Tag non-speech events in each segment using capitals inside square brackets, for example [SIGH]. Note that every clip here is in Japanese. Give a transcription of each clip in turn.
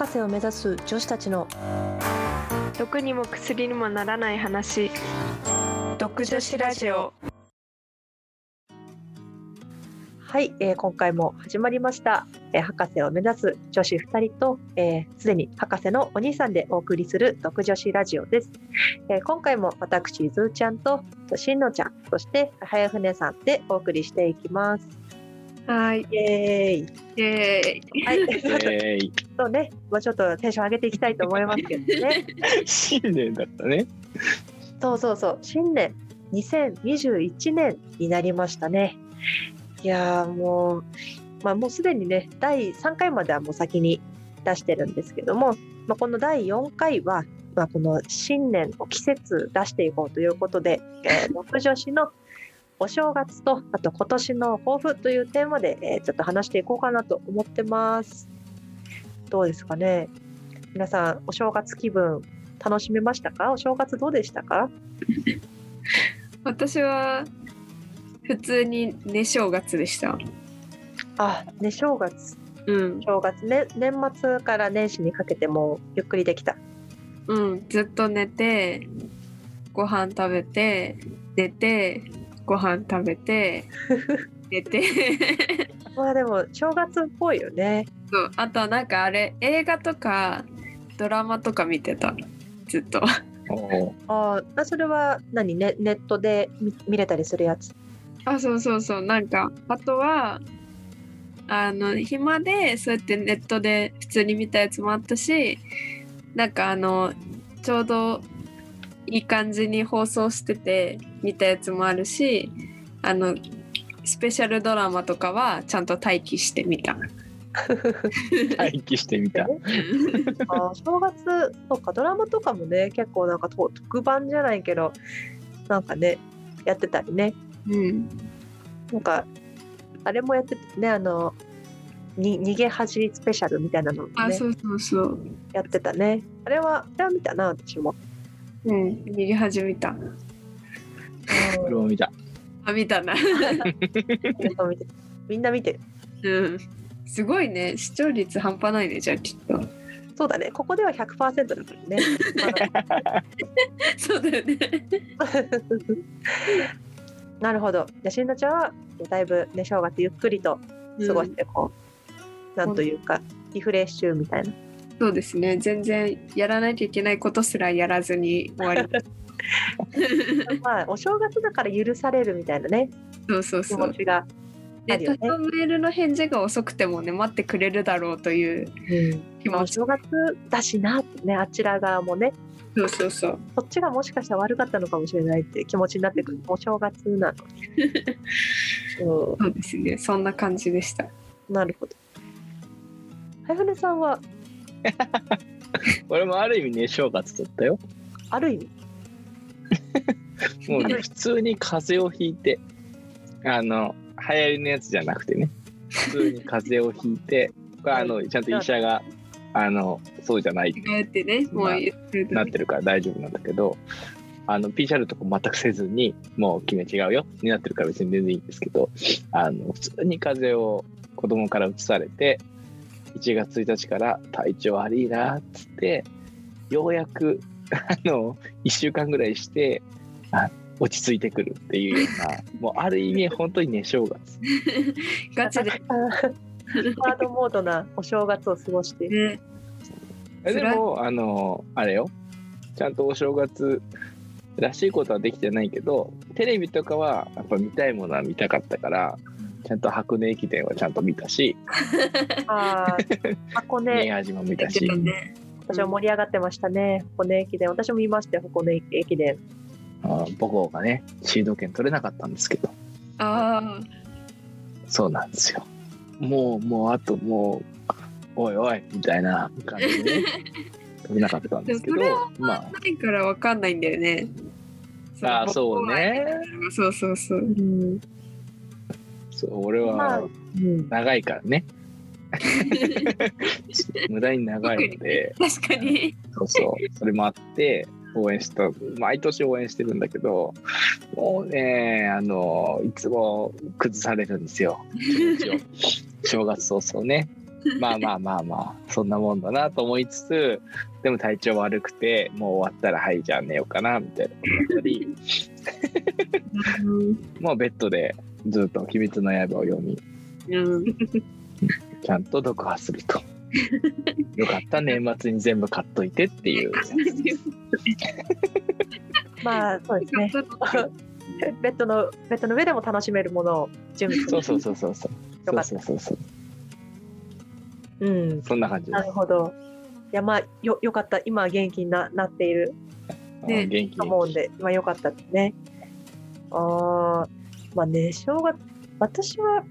博士を目指す女子たちの毒にも薬にもならない話。毒女子ラジオ。はい、えー今回も始まりました、えー博士を目指す女子2人とすで、えー既に博士のお兄さんでお送りする毒女子ラジオです、えー今回も私ずーちゃんととしんのちゃんそして早船さんでお送りしていきます。はい。イエーイ。イエーイ。はい。えー、そうね、まあ、ちょっとテンション上げていきたいと思いますけどね [LAUGHS] 新年だったね。そうそうそう、新年2021年になりましたね。いやーもう、まあ、もうすでにね、第3回まではもう先に出してるんですけども、まあ、この第4回は、まあ、この新年の季節出していこうということで、えー、[LAUGHS] 六女子のお正月と、あと今年の抱負というテーマで、えーちょっと話していこうかなと思ってます。どうですかね？皆さん、お正月気分楽しめましたか？お正月どうでしたか？[LAUGHS] 私は普通に寝正月でした。あ、ね、正月、うん。正月、ね、年末から年始にかけてもゆっくりできた。うん。ずっと寝てご飯食べて寝てご飯食べて [LAUGHS] 寝て。[LAUGHS] まあでも正月っぽいよね。そう。あとなんかあれ映画とかドラマとか見てた。ずっと。おああ、それは何？ねネットで見見れたりするやつ？あそうそうそう。なんかあとはあの暇でそうやってネットで普通に見たやつもあったしなんかあのちょうどいい感じに放送してて見たやつもあるしあのスペシャルドラマとかはちゃんと待機してみた。[LAUGHS] 待機してみた。あー正月とかドラマとかもね結構なんかと特番じゃないけどなんかねやってたりねうん、なんかあれもやってたねあのに逃げ恥スペシャルみたいなのもねあそうそうそう。やってたねあれはあれは見たな私も。うん逃げ始めた。これを見た。あ見たな。[LAUGHS] うんみんな見てるうん。すごいね視聴率半端ないねじゃあきっと。そうだねここでは100%だからね。[LAUGHS] そうだよね。[LAUGHS] なるほど。じゃあ、しんのちゃんは、だいぶね、正月ゆっくりと過ごして、こう、なんというか、リフレッシュみたいな。そうですね全然やらなきゃいけないことすらやらずに終わり [LAUGHS] まあ、お正月だから許されるみたいなね、そうそう気そう持ちがね。多少メールの返事が遅くてもね待ってくれるだろうという気持ち。まあお正月だしなってね、あちら側もね、そうそうそう。そっちがもしかしたら悪かったのかもしれないって気持ちになってくる。お正月なの [LAUGHS] そう。ですね。そんな感じでした。ん、なるほど。はやふねさんは、[LAUGHS] 俺もある意味ね、正月だったよ。ある意味、[LAUGHS] もうね、普通に風邪をひいて、あの、流行りのやつじゃなくてね、普通に風邪をひいて、[LAUGHS] これあの、ちゃんと医者が、あの、そうじゃない。ってねもうなってるから大丈夫なんだけど、あの、PCR とか全くせずに、もう君は違うよになってるから別に全然いいんですけど、あの、普通に風邪を子供から移されて、1月1日から体調悪いなっつって、ようやく、あの、1週間ぐらいして、あ落ち着いてくるっていうような、[LAUGHS] もうある意味本当にね、正月。[LAUGHS] ガチで。[LAUGHS] ハードモードなお正月を過ごして。ね。えでもあのあれよ。ちゃんとお正月らしいことはできてないけどテレビとかはやっぱ見たいものは見たかったからちゃんと箱根駅伝はちゃんと見たし箱根、宮島も見たし。たね。私は盛り上がってましたね、箱根駅伝。私も見ましたよ、箱根駅伝。あ母校がねシード権取れなかったんですけど。ああそうなんですよ。もうもうあともうおいおいみたいな感じでね [LAUGHS] 取れなかったんですけどまあ。ないからわかんないんだよね。あーそうね。そうそうそう。うん。そう俺まあはうん、長いからね。[LAUGHS] 無駄に長いので。確かに。そうそう、それもあって、応援した、毎年応援してるんだけど、もうね、あの、いつも崩されるんですよ。[LAUGHS] 正月早々ね、まあまあまあまあそんなもんだなと思いつつでも体調悪くてもう終わったらはいじゃあ寝ようかなみたいなことだったりもうベッドでずっと「鬼滅の刃」を読みうん。ちゃんと読破すると。よかった年末に全部買っといてっていう。[LAUGHS] まあそうですね。ベッドのベッドの上でも楽しめるものを準備そうそうそうそうそう。そうそうそうそう。うん。そんな感じでなるほど。いやまあよよかった今元気にななっているす。ねうん元気と思うんで今よかったですね。ああまあね正月私は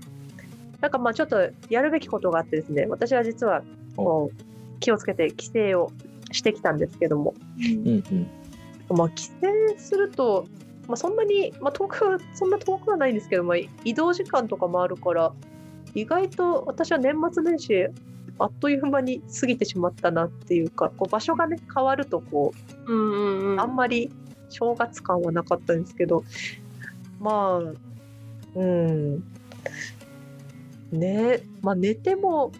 なんかまあちょっとやるべきことがあってですね私は実はこう気をつけて帰省をしてきたんですけども、うんうん。まあ、帰省すると、まあ、そんなに、まあ、遠くそんな遠くはないんですけど、まあ、移動時間とかもあるから意外と私は年末年始あっという間に過ぎてしまったなっていうかこう場所がね変わるとこううんうんうん。あんまり正月感はなかったんですけどまあうんねまあ寝ても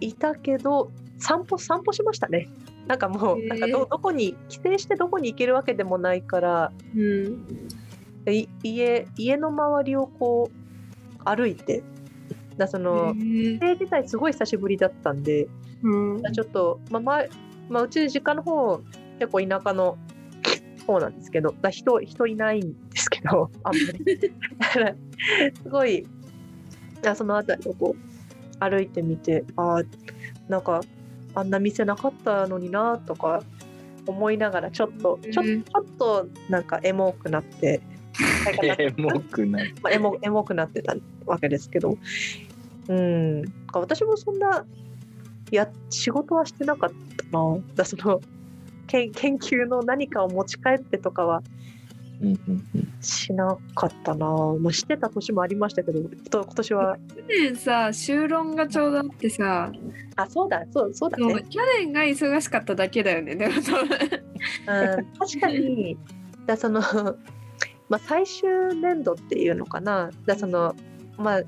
いたけど散歩散歩しましたねなんかもうなんかどどこに帰省してどこに行けるわけでもないからうん。い家家の周りをこう歩いてだその帰省自体すごい久しぶりだったんでうん。ちょっと、まあ前まあ、うち実家の方結構田舎の方なんですけどだ人人いないんですけどあんまり [LAUGHS] すごいあその辺りをこう歩いてみてあなんかあんな店なかったのになとか思いながらちょっとちょ,、うんちょっとなんかエモくなってなんかえー、[LAUGHS] もくない。まあ、エモエモくなってたわけですけど、うん、私もそんないや仕事はしてなかったな。だその研研究の何かを持ち帰ってとかはうんうんうん。しなかったな。まあ、してた年もありましたけど、と今年は、去年さ、修論がちょうどあってさ、あ、そうだ、そうそうだそうね。去年が忙しかっただけだよね、でも多分。うん、確かに、だその、まあ、最終年度っていうのかな。だその、まあ、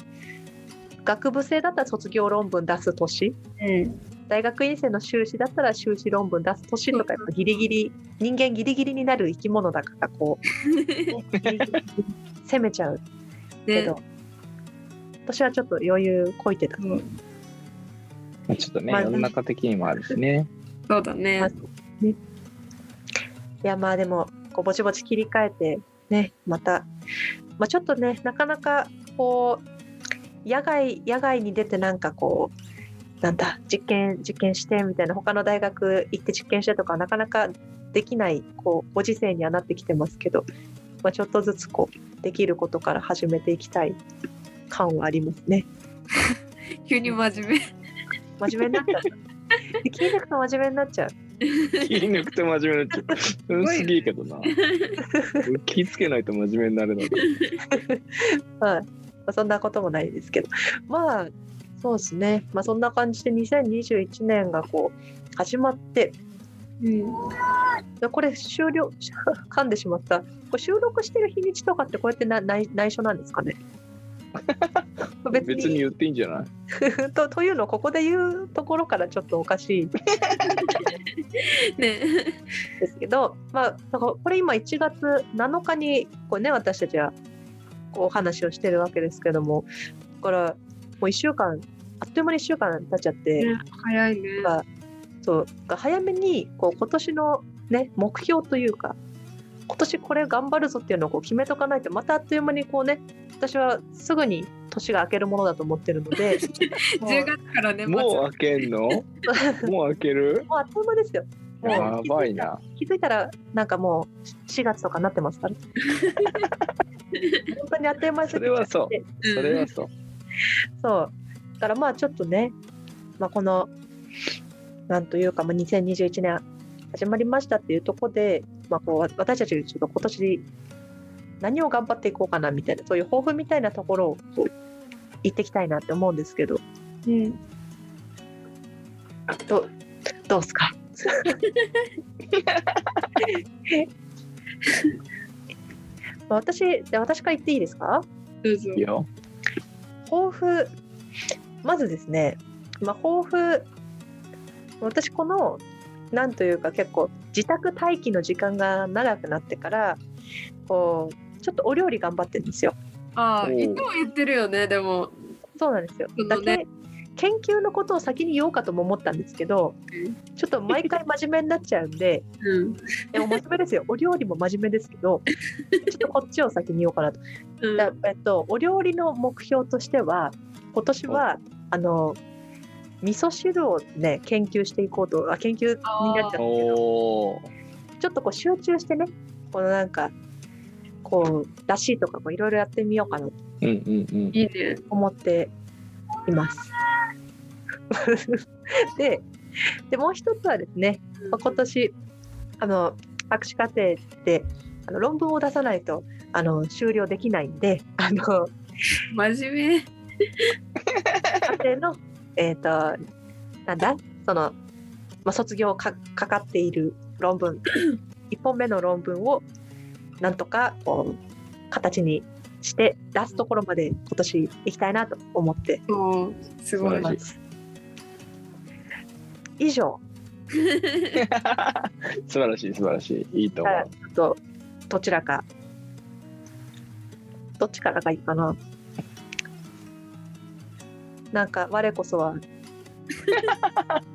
学部生だったら卒業論文出す年うん。大学院生の修士だったら修士論文出す年とかやっぱギリギリ人間ギリギリになる生き物だからこう、[LAUGHS] 攻めちゃうけねど、私はちょっと余裕こいてた。そうまあ、ちょっとね、まあ世の中的にもあるしね。そうだねまあ。ねいやまあでもこうぼちぼち切り替えてねまた、まあ、ちょっとねなかなかこう野外野外に出てなんかこうなんだ実験実験してみたいな他の大学行って実験してとかなかなかできないこうご時世にはなってきてますけど、まあ、ちょっとずつこうできることから始めていきたい感はありますね。[LAUGHS] 急に真面目。真面目になっちゃう。聞いてくと真面目になっちゃう。気抜くと真面目になっちゃう。うん、すげえけどな。気ぃつけないと真面目になるので。[LAUGHS] はい、まあ、そんなこともないですけど、まあ、そうですね、まあ、そんな感じで2021年がこう始まって、うん。でこれ終了、[LAUGHS] 噛んでしまった、これ収録してる日にちとかって、こうやってな内内緒なんですかね？[LAUGHS] 別に別に言っていいんじゃない？[LAUGHS] とというのをここで言うところからちょっとおかしいね。ですけど、まあ、だからこれ今1月7日にこう、ね、私たちはこうお話をしてるわけですけどもだからもう1週間あっという間に1週間経っちゃって、ね早いね。がそうが早めにこう今年の、ね、目標というか今年これ頑張るぞっていうのをこう決めとかないとまたあっという間にこうね私はすぐに年が明けるものだと思ってるので [LAUGHS] もう10月からね、もう開けんの？[LAUGHS] もう開ける？もうあっという間ですよ。もうやばいな。気づいたらなんかもう4月とかなってますから。[LAUGHS] 本当にあっという間それはそううんそれはそう。そう。だからまあちょっとね、まあ、この、なんというか、まあ、2021年始まりましたっていうところで、まあ、こう私たちちょっと今年何を頑張っていこうかなみたいな、そういう抱負みたいなところをこう言っていきたいなって思うんですけど、うん。どどうですか？[LAUGHS] [LAUGHS] まあ私、じゃあ私から言っていいですか？どうぞいい。よ。抱負まずですねまあ、抱負私このなんというか結構自宅待機の時間が長くなってからこうちょっとお料理頑張ってるんですよ。ああ、いつも言ってるよね、でも。そうなんですよ。ねだけ研究のことを先に言おうかとも思ったんですけどうんちょっと毎回真面目になっちゃうんでうん。でも真面目ですよお料理も真面目ですけどちょっとこっちを先に言おうかなと。うんだえっと、お料理の目標としては今年はあの味噌汁をね研究していこうとあ研究になっちゃったけどおーちょっとこう集中してねこのなんかこうだしとかもいろいろやってみようかなと。思っています。[LAUGHS] ででもう一つはですね、まあ今年あの博士課程であの論文を出さないとあの終了できないんであの真面目。[LAUGHS] 課程のえっ、となんだその、まあ、卒業かかかっている論文 [LAUGHS] 1本目の論文をなんとかこう形にして出すところまで今年行きたいなと思っておーすごいおり。ます。以上 [LAUGHS] 素晴らしい素晴らしい。いいと思う。ちょっとどちらかどっちからがいいかななんか我こそは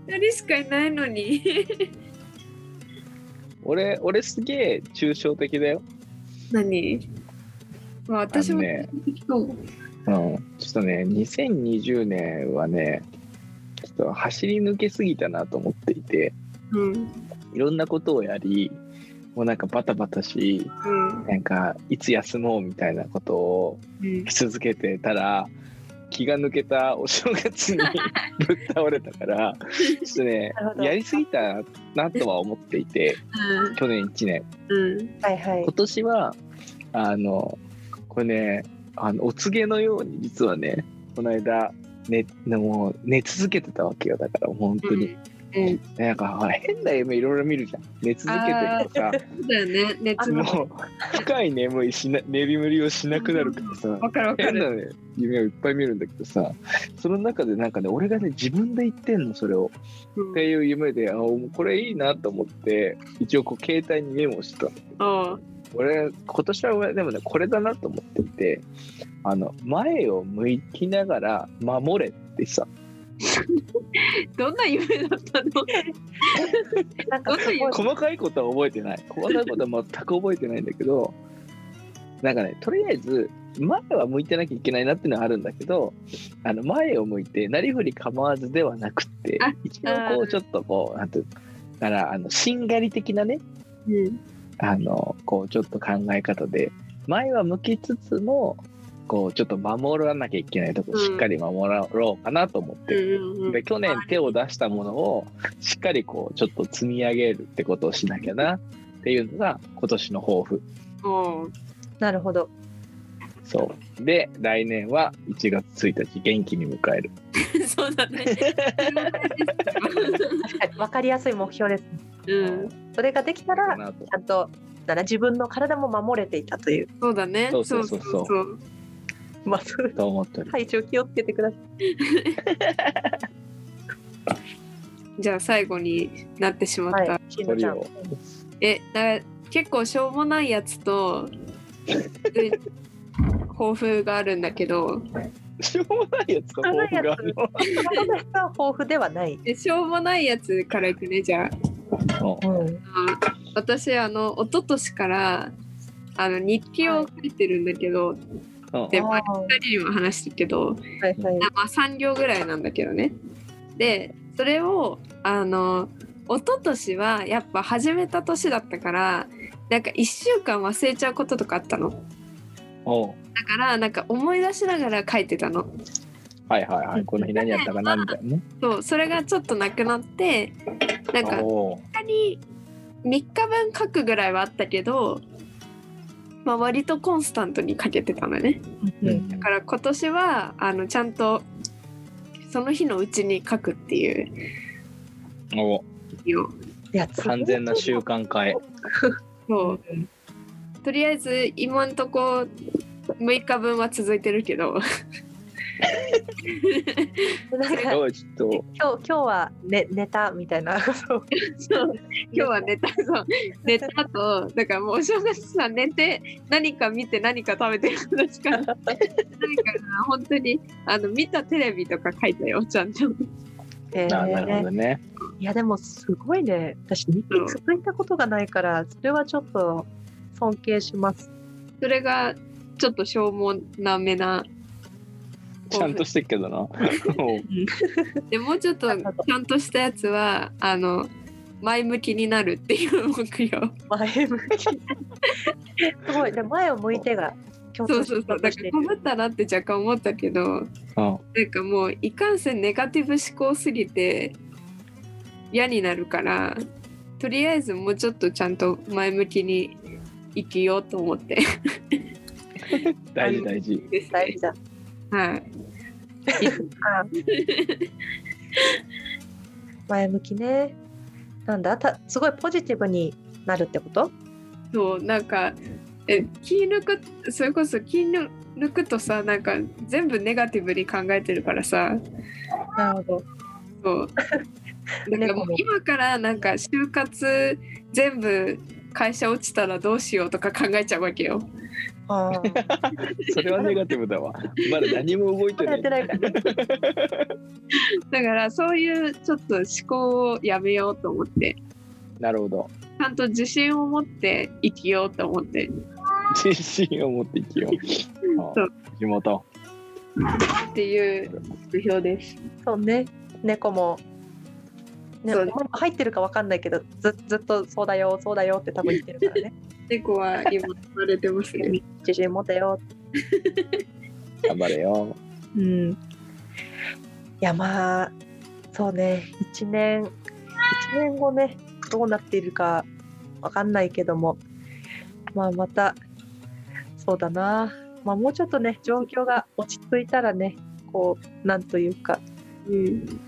二人しかいないのに。[LAUGHS] 俺、俺すげえ抽象的だよ。何？まあ私も、ねうん。ちょっとね、2020年はね、走り抜けすぎたなと思っていて、うん。いろんなことをやり、もうなんかバタバタし、うん。なんかいつ休もうみたいなことをうんし続けてたら、気が抜けたお正月に [LAUGHS] ぶっ倒れたから、ちょっとね [LAUGHS] やりすぎたなとは思っていて、去年1年。うん。はいはい今年は、あの、これね、あのお告げのように実はね、この間、ね、もう寝続けてたわけよ。だから本当に。うん。なんか変な夢いろいろ見るじゃん。寝続けてるとさ、そうだよね。熱も。もう深い眠いしな眠りをしなくなるからさ、わかるわかる。変なね夢をいっぱい見るんだけどさ、その中でなんかね、俺がね、自分で言ってんの、それを。うんっていう夢で、あこれいいなと思って、一応こう携帯にメモしてたの。おう俺、今年は俺でもね、これだなと思っていて、あの、前を向きながら守れってさ、どんな夢だったの？[LAUGHS] なんか細かいことは覚えてない。細かいことは全く覚えてないんだけど、なんかね、とりあえず、前は向いてなきゃいけないなっていうのはあるんだけど、あの前を向いて、なりふり構わずではなくってあ、一応こう、ちょっとこう、なんていうから、あの、しんがり的なね、うん。あの、こう、ちょっと考え方で、前は向きつつも、こう、ちょっと守らなきゃいけないとこしっかり守ろうかなと思ってる。うんうんで去年手を出したものをしっかりこうちょっと積み上げるってことをしなきゃなっていうのが今年の抱負。おうなるほど。そう。で来年は1月1日元気に迎える。[LAUGHS] そうだね。[LAUGHS] 分かりやすい目標ですうん。それができたらちゃんとなら自分の体も守れていたという。そうだね。そうそうそうそう。まあそれと思ってる、体調気をつけてください。じゃあ最後になってしまった。はいしのちゃん。鳥をえ、だ結構しょうもないやつと、[LAUGHS] で抱負があるんだけど、しょうもないやつと抱負がある。その人は豊富ではない、えしょうもないやつからいくね、じゃあ。うん、私、あの、一昨年から、あの日記を書いてるん。だけど、うん。で、2人にも話してるけど、はいはいまあ3行ぐらいなん。だけどね。でそれをあの一昨年はやっぱ始めた年だったからなん。か1週間忘れちゃうこととかあったの。おだからなん。か思い出しながら書いてたの。はいはいはい。この日何やったかなみたいなね。そうそれがちょっとなくなってなんか他に3日分書くぐらいはあったけど、まあ、割とコンスタントに書けてたのね。うん。だから今年はあのちゃんとその日のうちに書くっていう。お。完全な習慣化へ。[LAUGHS] そう。とりあえず今んとこ6日分は続いてるけどなんかそうちょっと。今日今日は寝寝たみたいな。そう。今日は寝た。そう。寝たとだからもうお正月さ寝て何か見て何か食べてることしか何かな。本当にあの見たテレビとか書いたよちゃんと。えー。あなるほどね。いやでもすごいね。私日記続いたことがないからそれはちょっと尊敬します。それがちょっとしょうもなめなちゃんとしてっけどな。も [LAUGHS] でもうちょっとちゃんとしたやつはあの前向きになるっていう目標。前向き。[LAUGHS] すごい。で前を向いてが共そうそうそう。だからようとして。いるこぶったなって若干思ったけどなんかもういかんせんネガティブ思考すぎて嫌になるからとりあえずもうちょっとちゃんと前向きに生きようと思って。大 [LAUGHS] 事大事。大事だはい。あ前向きね。なんだ？たすごいポジティブになるってこと？そうなんかえ気抜くそれこそ気抜くとさなんか全部ネガティブに考えてるからさ。なるほど。そう。だからもう今からなんか就活全部会社落ちたらどうしようとか考えちゃうわけよ。それはネガティブだわ。まだ何も動いてない。ないからねだからそういうちょっと思考をやめようと思ってなるほど。ちゃんと自信を持って生きようと思って自信を持っていきよう。[LAUGHS] そう地元。っていう目標です。そうね猫もね、入ってるかわかんないけどずずっとそうだよそうだよって多分言ってるからね [LAUGHS] 猫は今生まれてますね。自信持てよ。頑張れよ。うん。いやまあそうね。1年1年後ねどうなっているかわかんないけども。まあまたそうだな。まあもうちょっとね状況が落ち着いたらねこうなんというか。うん、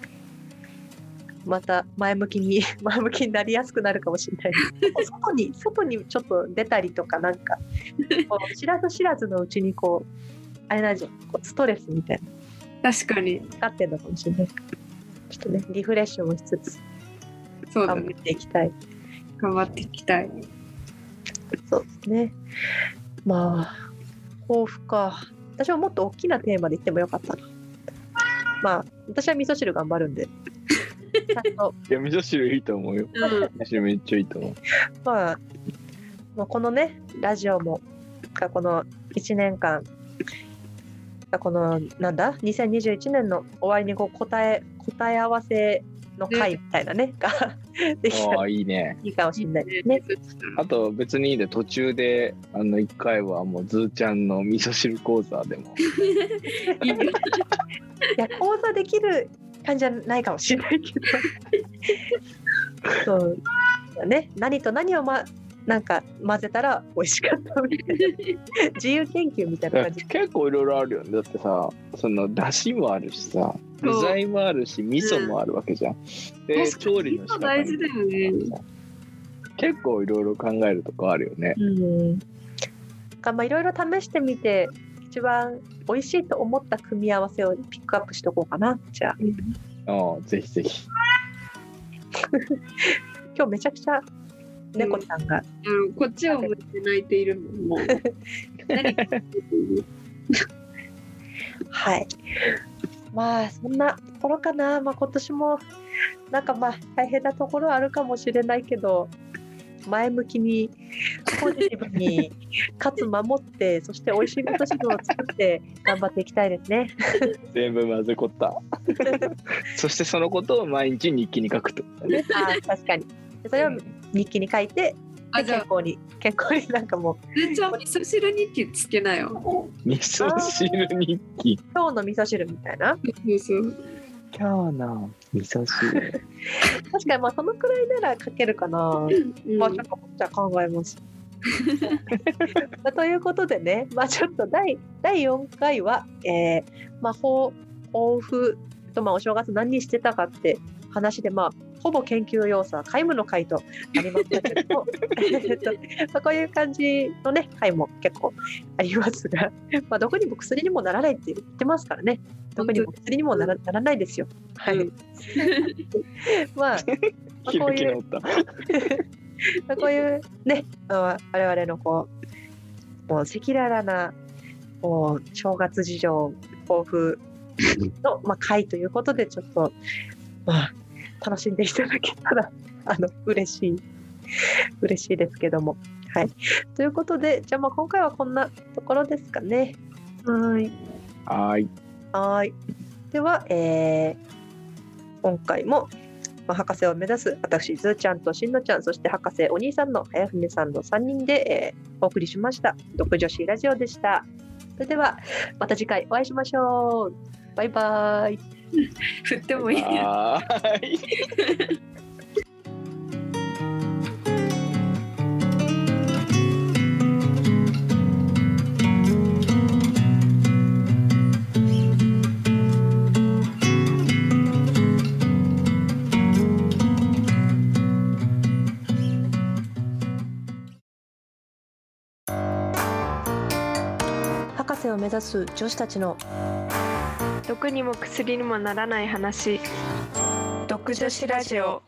また前向きに [LAUGHS] 前向きになりやすくなるかもしれない。外に外にちょっと出たりとかなんか [LAUGHS] 知らず知らずのうちにこうあれなんじゃんこうストレスみたいな。確かに。かかってるのかもしれない。ちょっとねリフレッシュもしつつそうだね。頑張っていきたい。頑張っていきたい。そうですね。まあ抱負か。私はもっと大きなテーマで言ってもよかったな。まあ私は味噌汁頑張るんでちゃんといや、味噌汁いいと思うよ。うん味噌汁めっちゃいいと思う。まあ、まあ、このねラジオもがこの1年間がこのなんだ2021年の終わりにこう答え答え合わせの回みたいなねができたらああ、いいね。いいかもしれないですね。あと別にいいで途中であの一回はもうズーちゃんの味噌汁講座でも [LAUGHS] いや講座できる感じじゃないかもしれないけど。[LAUGHS] そうだね。何と何をまなんか混ぜたら美味しかったみたいな。自由研究みたいな感じ。結構いろいろあるよね。だってさそのだしもあるしさ具材もあるし味噌もあるわけじゃん、で確かに調理の仕方大事だよね。結構いろいろ考えるとこあるよね。うんかまあいろいろ試してみて一番美味しいと思った組み合わせをピックアップしとこうかな。じゃあ。ああぜひぜひ。[LAUGHS] 今日めちゃくちゃ猫ちゃんが、あのこっちを向いて泣いているもん。[LAUGHS] [LAUGHS] はい。まあそんなところかな、まあ、今年もなんかまあ大変なところはあるかもしれないけど前向きにポジティブに [LAUGHS] かつ守ってそして美味しい味噌汁を作って頑張っていきたいですね。全部混ぜこった。[LAUGHS] そしてそのことを毎日日記に書くと。ねあー確かに。でそれを日記に書いてあじゃあ。で健康に健康になんかもうずーちゃん味噌汁日記つけなよ。味噌汁日記。今日の味噌汁みたいな。そうそう今日の味噌汁 [LAUGHS] 確かにまあそのくらいなら書けるかな。うんまあちょっとじゃあ考えます。まあということでね、まあちょっと第第4回は、えー、まあ抱抱負とまあお正月何してたかって話でまあほぼ研究要素は皆無の回とありましたけども [LAUGHS] えっと、まあ、こういう感じのね回も結構ありますが、[LAUGHS] まあ、どこにも薬にもならないって言ってますからねどこにも薬にもならならないですよ。はい、うんまあ、[LAUGHS] まあこういう。まあこういうね、まあ我々のこう、もう赤裸々な、もう正月事情豊富の、まあ、会ということで、ちょっと、まあ、楽しんでいただけたら、[LAUGHS] あの、嬉しい、嬉しいですけども。はい。ということで、じゃあまあ今回はこんなところですかね。はい。はい。はい。では、えー今回も、まあ、博士を目指す私、ずーちゃんとしんのちゃん、そして博士お兄さんの早船さんの3人で、えーお送りしました。独女子ラジオでした。それでは、また次回お会いしましょう。バイバイ。[LAUGHS] 振ってもいいはーい。博士を目指す女子たちの毒にも薬にもならない話。毒女子ラジオ。